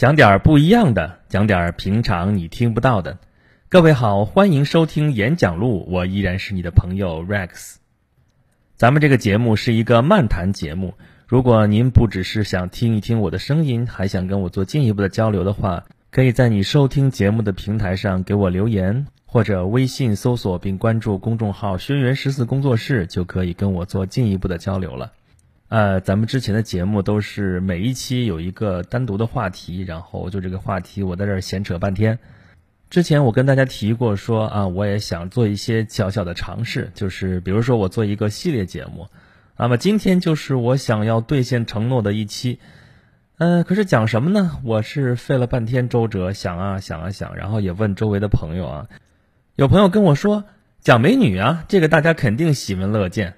讲点儿不一样的，讲点儿平常你听不到的。各位好，欢迎收听演讲录，我依然是你的朋友 Rex。咱们这个节目是一个漫谈节目，如果您不只是想听一听我的声音，还想跟我做进一步的交流的话，可以在你收听节目的平台上给我留言，或者微信搜索并关注公众号“轩辕十四工作室”，就可以跟我做进一步的交流了。呃，咱们之前的节目都是每一期有一个单独的话题，然后就这个话题我在这儿闲扯半天。之前我跟大家提过说啊，我也想做一些小小的尝试，就是比如说我做一个系列节目。那么今天就是我想要兑现承诺的一期。嗯，可是讲什么呢？我是费了半天周折，想啊想啊想，然后也问周围的朋友啊，有朋友跟我说讲美女啊，这个大家肯定喜闻乐见。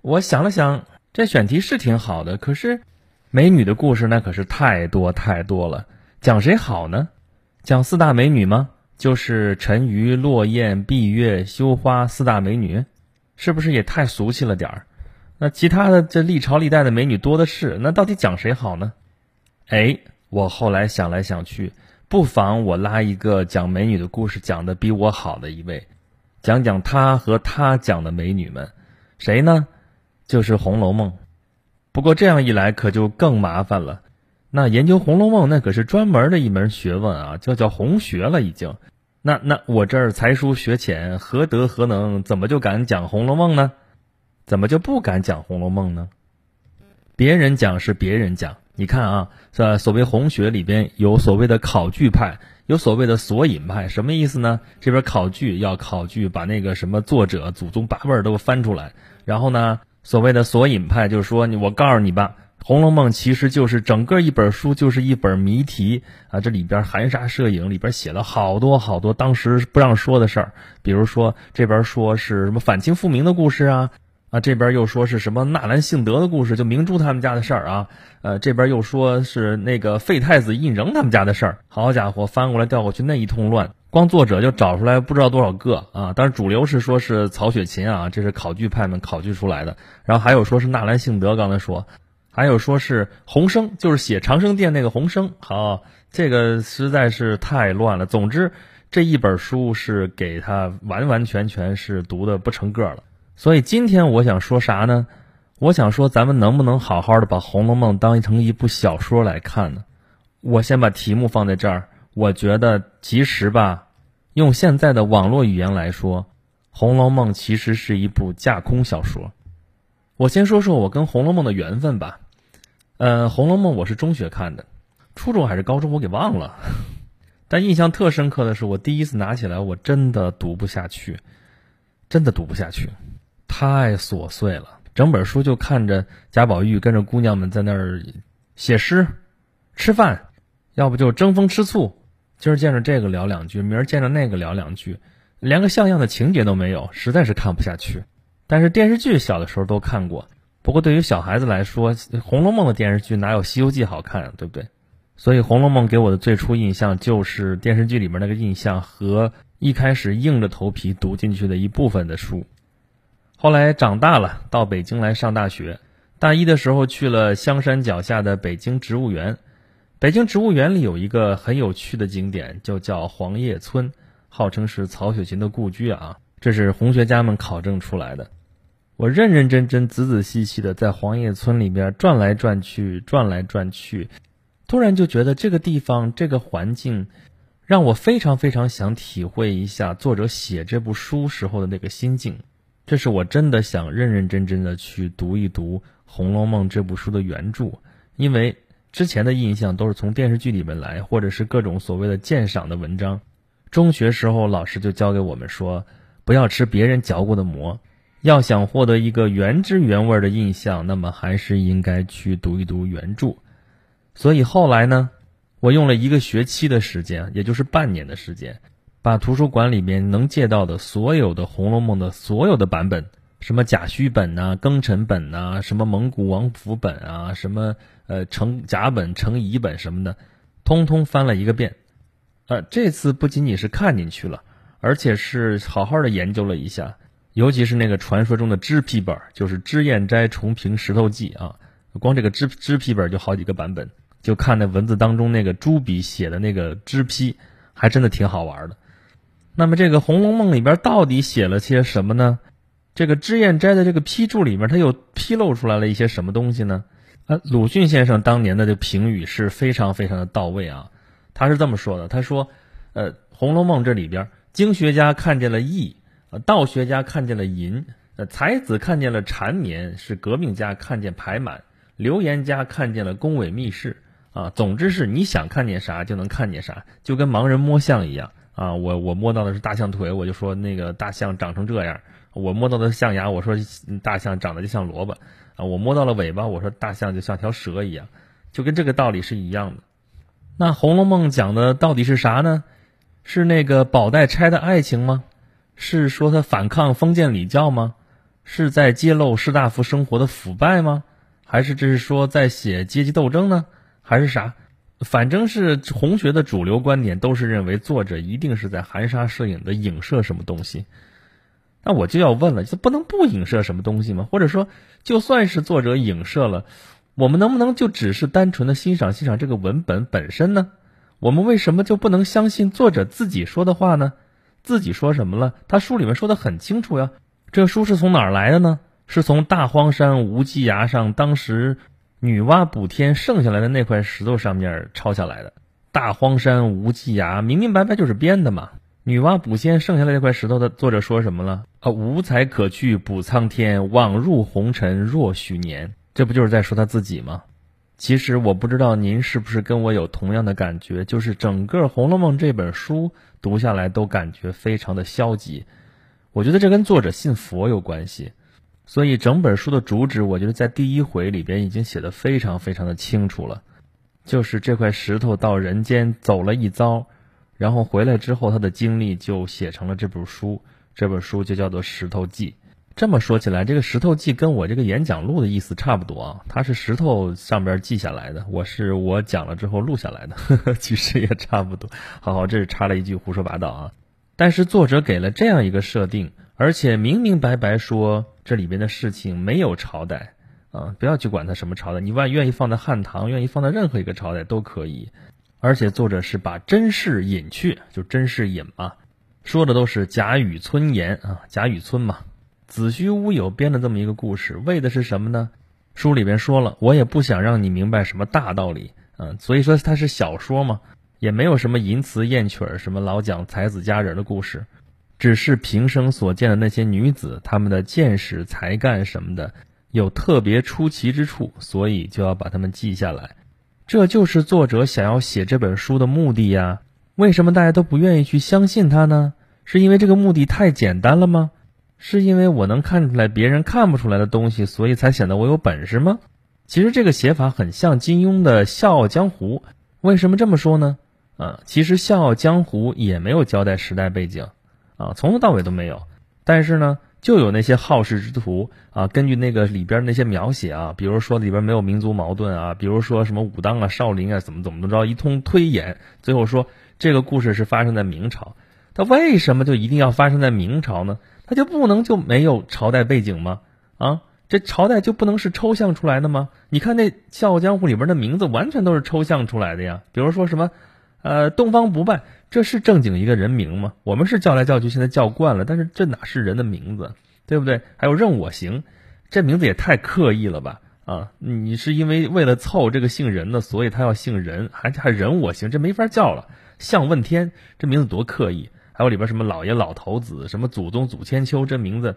我想了想。这选题是挺好的，可是美女的故事那可是太多太多了，讲谁好呢？讲四大美女吗？就是沉鱼落雁、闭月羞花四大美女，是不是也太俗气了点儿？那其他的这历朝历代的美女多的是，那到底讲谁好呢？哎，我后来想来想去，不妨我拉一个讲美女的故事讲的比我好的一位，讲讲他和他讲的美女们，谁呢？就是《红楼梦》，不过这样一来可就更麻烦了。那研究《红楼梦》那可是专门的一门学问啊，叫叫红学了已经。那那我这儿才疏学浅，何德何能，怎么就敢讲《红楼梦》呢？怎么就不敢讲《红楼梦》呢？别人讲是别人讲，你看啊，是所谓红学里边有所谓的考据派，有所谓的索引派，什么意思呢？这边考据要考据，把那个什么作者祖宗八辈都翻出来，然后呢？所谓的索引派，就是说你，我告诉你吧，《红楼梦》其实就是整个一本书，就是一本谜题啊！这里边含沙射影，里边写了好多好多当时不让说的事儿，比如说这边说是什么反清复明的故事啊，啊这边又说是什么纳兰性德的故事，就明珠他们家的事儿啊，呃这边又说是那个废太子胤禛他们家的事儿，好家伙，翻过来调过去那一通乱。光作者就找出来不知道多少个啊！当然主流是说是曹雪芹啊，这是考据派们考据出来的。然后还有说是纳兰性德，刚才说，还有说是洪生，就是写长生殿那个洪生。好，这个实在是太乱了。总之，这一本书是给他完完全全是读的不成个了。所以今天我想说啥呢？我想说咱们能不能好好的把《红楼梦》当成一部小说来看呢？我先把题目放在这儿。我觉得其实吧，用现在的网络语言来说，《红楼梦》其实是一部架空小说。我先说说我跟《红楼梦》的缘分吧。呃，《红楼梦》我是中学看的，初中还是高中我给忘了。但印象特深刻的是，我第一次拿起来，我真的读不下去，真的读不下去，太琐碎了。整本书就看着贾宝玉跟着姑娘们在那儿写诗、吃饭，要不就争风吃醋。今儿见着这个聊两句，明儿见着那个聊两句，连个像样的情节都没有，实在是看不下去。但是电视剧小的时候都看过，不过对于小孩子来说，《红楼梦》的电视剧哪有《西游记》好看，对不对？所以《红楼梦》给我的最初印象就是电视剧里面那个印象和一开始硬着头皮读进去的一部分的书。后来长大了，到北京来上大学，大一的时候去了香山脚下的北京植物园。北京植物园里有一个很有趣的景点，就叫黄叶村，号称是曹雪芹的故居啊。这是红学家们考证出来的。我认认真真、仔仔细细的在黄叶村里边转来转去、转来转去，突然就觉得这个地方、这个环境，让我非常非常想体会一下作者写这部书时候的那个心境。这是我真的想认认真真的去读一读《红楼梦》这部书的原著，因为。之前的印象都是从电视剧里面来，或者是各种所谓的鉴赏的文章。中学时候老师就教给我们说，不要吃别人嚼过的馍，要想获得一个原汁原味的印象，那么还是应该去读一读原著。所以后来呢，我用了一个学期的时间，也就是半年的时间，把图书馆里面能借到的所有的《红楼梦》的所有的版本。什么甲戌本呐，庚辰本呐，什么蒙古王府本啊，什么呃成甲本、成乙本什么的，通通翻了一个遍。呃，这次不仅仅是看进去了，而且是好好的研究了一下，尤其是那个传说中的脂批本，就是脂砚斋重评石头记啊，光这个脂脂批本就好几个版本，就看那文字当中那个朱笔写的那个支批，还真的挺好玩的。那么这个《红楼梦》里边到底写了些什么呢？这个脂砚斋的这个批注里面，它又披露出来了一些什么东西呢？呃，鲁迅先生当年的这评语是非常非常的到位啊。他是这么说的：他说，呃，《红楼梦》这里边，经学家看见了义，呃，道学家看见了淫，呃，才子看见了缠绵，是革命家看见排满，流言家看见了宫闱秘事。啊，总之是你想看见啥就能看见啥，就跟盲人摸象一样啊。我我摸到的是大象腿，我就说那个大象长成这样；我摸到的象牙，我说大象长得就像萝卜啊。我摸到了尾巴，我说大象就像条蛇一样，就跟这个道理是一样的。那《红楼梦》讲的到底是啥呢？是那个宝黛钗的爱情吗？是说他反抗封建礼教吗？是在揭露士大夫生活的腐败吗？还是这是说在写阶级斗争呢？还是啥，反正是红学的主流观点都是认为作者一定是在含沙射影的影射什么东西。那我就要问了，这不能不影射什么东西吗？或者说，就算是作者影射了，我们能不能就只是单纯的欣赏欣赏这个文本本身呢？我们为什么就不能相信作者自己说的话呢？自己说什么了？他书里面说的很清楚呀。这书是从哪儿来的呢？是从大荒山无稽崖上当时。女娲补天剩下来的那块石头上面抄下来的，大荒山无稽崖，明明白白就是编的嘛。女娲补天剩下来这块石头的作者说什么了？啊，无才可去补苍天，枉入红尘若许年。这不就是在说他自己吗？其实我不知道您是不是跟我有同样的感觉，就是整个《红楼梦》这本书读下来都感觉非常的消极。我觉得这跟作者信佛有关系。所以整本书的主旨，我觉得在第一回里边已经写的非常非常的清楚了，就是这块石头到人间走了一遭，然后回来之后他的经历就写成了这本书，这本书就叫做《石头记》。这么说起来，这个《石头记》跟我这个演讲录的意思差不多啊，它是石头上边记下来的，我是我讲了之后录下来的，呵 呵其实也差不多。好好，这是插了一句胡说八道啊，但是作者给了这样一个设定。而且明明白白说这里边的事情没有朝代啊，不要去管它什么朝代，你万愿意放在汉唐，愿意放在任何一个朝代都可以。而且作者是把真事隐去，就真事隐嘛，说的都是贾雨村言啊，贾雨村嘛，子虚乌有编的这么一个故事，为的是什么呢？书里边说了，我也不想让你明白什么大道理啊，所以说它是小说嘛，也没有什么淫词艳曲儿，什么老讲才子佳人的故事。只是平生所见的那些女子，她们的见识、才干什么的，有特别出奇之处，所以就要把她们记下来。这就是作者想要写这本书的目的呀。为什么大家都不愿意去相信他呢？是因为这个目的太简单了吗？是因为我能看出来别人看不出来的东西，所以才显得我有本事吗？其实这个写法很像金庸的《笑傲江湖》。为什么这么说呢？啊，其实《笑傲江湖》也没有交代时代背景。啊，从头到尾都没有，但是呢，就有那些好事之徒啊，根据那个里边那些描写啊，比如说里边没有民族矛盾啊，比如说什么武当啊、少林啊，怎么怎么着，一通推演，最后说这个故事是发生在明朝，它为什么就一定要发生在明朝呢？它就不能就没有朝代背景吗？啊，这朝代就不能是抽象出来的吗？你看那《笑傲江湖》里边的名字完全都是抽象出来的呀，比如说什么。呃，东方不败，这是正经一个人名吗？我们是叫来叫去，现在叫惯了，但是这哪是人的名字，对不对？还有任我行，这名字也太刻意了吧？啊，你是因为为了凑这个姓任的，所以他要姓任，还还任我行，这没法叫了。向问天，这名字多刻意。还有里边什么老爷老头子，什么祖宗祖千秋，这名字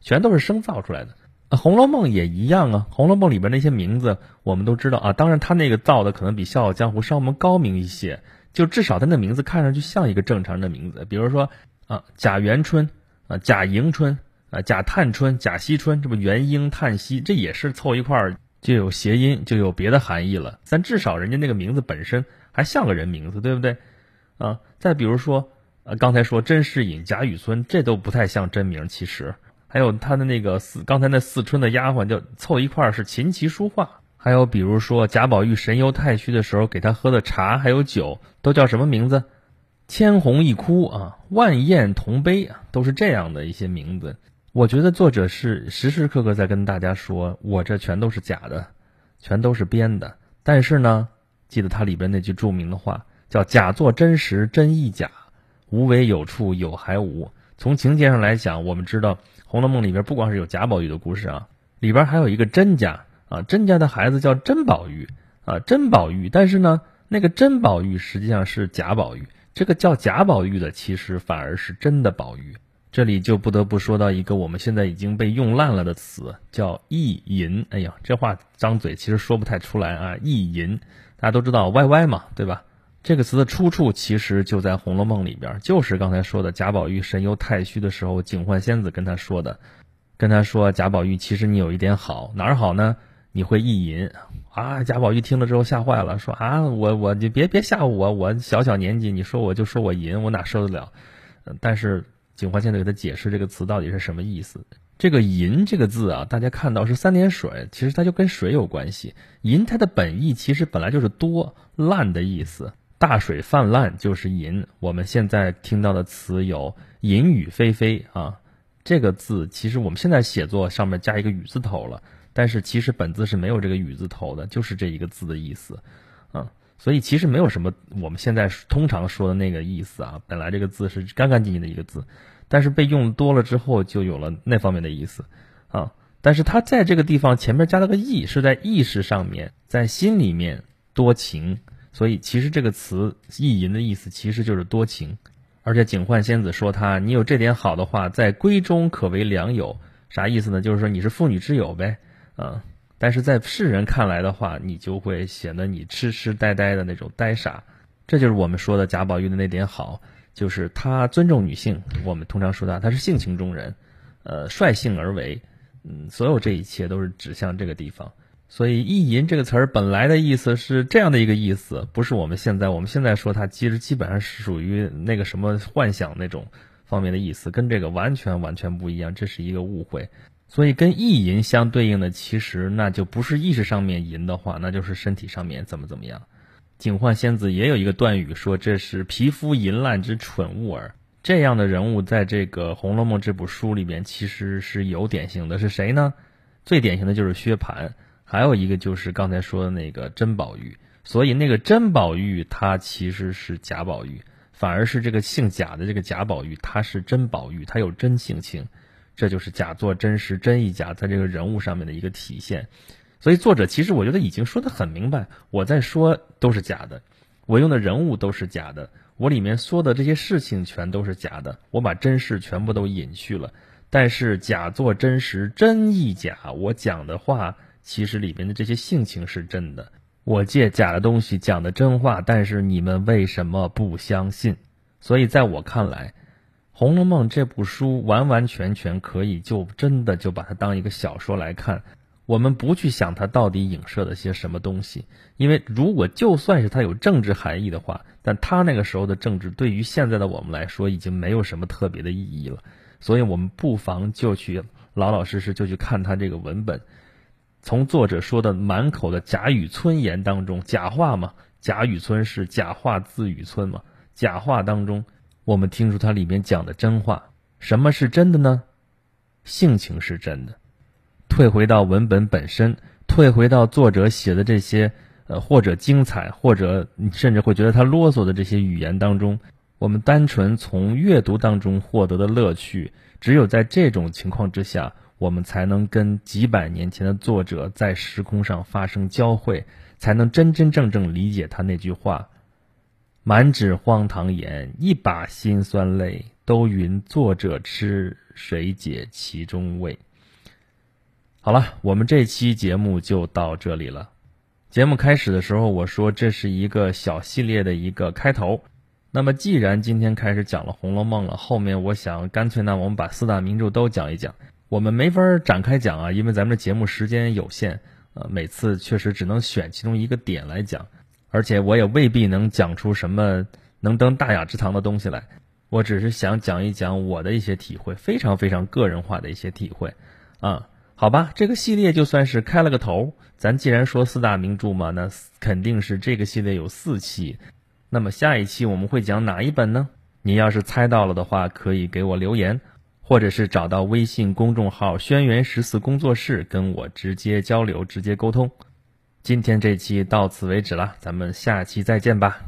全都是生造出来的。《红楼梦》也一样啊，《红楼梦》里边那些名字我们都知道啊，当然他那个造的可能比《笑傲江湖》稍微高明一些。就至少他那名字看上去像一个正常人的名字，比如说啊贾元春啊贾迎春啊贾探春贾惜春，这不元婴叹息，这也是凑一块儿就有谐音，就有别的含义了。但至少人家那个名字本身还像个人名字，对不对？啊，再比如说呃刚才说甄士隐贾雨村，这都不太像真名。其实还有他的那个四刚才那四春的丫鬟，就凑一块儿是琴棋书画。还有比如说贾宝玉神游太虚的时候给他喝的茶还有酒都叫什么名字？千红一哭啊，万艳同悲啊，都是这样的一些名字。我觉得作者是时时刻刻在跟大家说，我这全都是假的，全都是编的。但是呢，记得它里边那句著名的话，叫“假作真实，真亦假；无为有处，有还无”。从情节上来讲，我们知道《红楼梦》里边不光是有贾宝玉的故事啊，里边还有一个真假啊，甄家的孩子叫甄宝玉啊，甄宝玉。但是呢，那个甄宝玉实际上是贾宝玉，这个叫贾宝玉的其实反而是真的宝玉。这里就不得不说到一个我们现在已经被用烂了的词，叫意淫。哎呀，这话张嘴其实说不太出来啊，意淫。大家都知道歪歪嘛，对吧？这个词的出处其实就在《红楼梦》里边，就是刚才说的贾宝玉神游太虚的时候，警幻仙子跟他说的，跟他说贾宝玉其实你有一点好，哪儿好呢？你会意淫啊！贾宝玉听了之后吓坏了，说啊，我我你别别吓唬我，我小小年纪，你说我就说我淫，我哪受得了？但是。警幻现在给他解释这个词到底是什么意思？这个“淫”这个字啊，大家看到是三点水，其实它就跟水有关系。淫它的本意其实本来就是多烂的意思，大水泛滥就是淫。我们现在听到的词有“淫雨霏霏”啊，这个字其实我们现在写作上面加一个雨字头了，但是其实本字是没有这个雨字头的，就是这一个字的意思啊。所以其实没有什么我们现在通常说的那个意思啊，本来这个字是干干净净的一个字，但是被用多了之后就有了那方面的意思啊。但是它在这个地方前面加了个意，是在意识上面，在心里面多情。所以其实这个词意淫的意思其实就是多情。而且警幻仙子说他你有这点好的话，在闺中可为良友，啥意思呢？就是说你是妇女之友呗，啊。但是在世人看来的话，你就会显得你痴痴呆呆的那种呆傻，这就是我们说的贾宝玉的那点好，就是他尊重女性。我们通常说他他是性情中人，呃，率性而为，嗯，所有这一切都是指向这个地方。所以“意淫”这个词儿本来的意思是这样的一个意思，不是我们现在我们现在说它其实基本上是属于那个什么幻想那种方面的意思，跟这个完全完全不一样，这是一个误会。所以跟意淫相对应的，其实那就不是意识上面淫的话，那就是身体上面怎么怎么样。警幻仙子也有一个断语说这是皮肤淫烂之蠢物儿。这样的人物在这个《红楼梦》这部书里边其实是有典型的，是谁呢？最典型的就是薛蟠，还有一个就是刚才说的那个甄宝玉。所以那个甄宝玉他其实是贾宝玉，反而是这个姓贾的这个贾宝玉他是甄宝玉，他有真性情。这就是假作真实，真亦假，在这个人物上面的一个体现。所以作者其实我觉得已经说得很明白，我在说都是假的，我用的人物都是假的，我里面说的这些事情全都是假的，我把真实全部都隐去了。但是假作真实，真亦假，我讲的话其实里面的这些性情是真的。我借假的东西讲的真话，但是你们为什么不相信？所以在我看来。《红楼梦》这部书完完全全可以就真的就把它当一个小说来看，我们不去想它到底影射了些什么东西，因为如果就算是它有政治含义的话，但它那个时候的政治对于现在的我们来说已经没有什么特别的意义了，所以我们不妨就去老老实实就去看它这个文本，从作者说的满口的贾雨村言当中，假话嘛，贾雨村是假话自雨村嘛，假话当中。我们听出它里面讲的真话，什么是真的呢？性情是真的。退回到文本本身，退回到作者写的这些，呃，或者精彩，或者你甚至会觉得他啰嗦的这些语言当中，我们单纯从阅读当中获得的乐趣，只有在这种情况之下，我们才能跟几百年前的作者在时空上发生交汇，才能真真正正理解他那句话。满纸荒唐言，一把辛酸泪。都云作者痴，谁解其中味？好了，我们这期节目就到这里了。节目开始的时候，我说这是一个小系列的一个开头。那么，既然今天开始讲了《红楼梦》了，后面我想干脆呢，我们把四大名著都讲一讲。我们没法展开讲啊，因为咱们的节目时间有限，呃，每次确实只能选其中一个点来讲。而且我也未必能讲出什么能登大雅之堂的东西来，我只是想讲一讲我的一些体会，非常非常个人化的一些体会，啊，好吧，这个系列就算是开了个头。咱既然说四大名著嘛，那肯定是这个系列有四期。那么下一期我们会讲哪一本呢？你要是猜到了的话，可以给我留言，或者是找到微信公众号“轩辕十四工作室”跟我直接交流、直接沟通。今天这期到此为止了，咱们下期再见吧。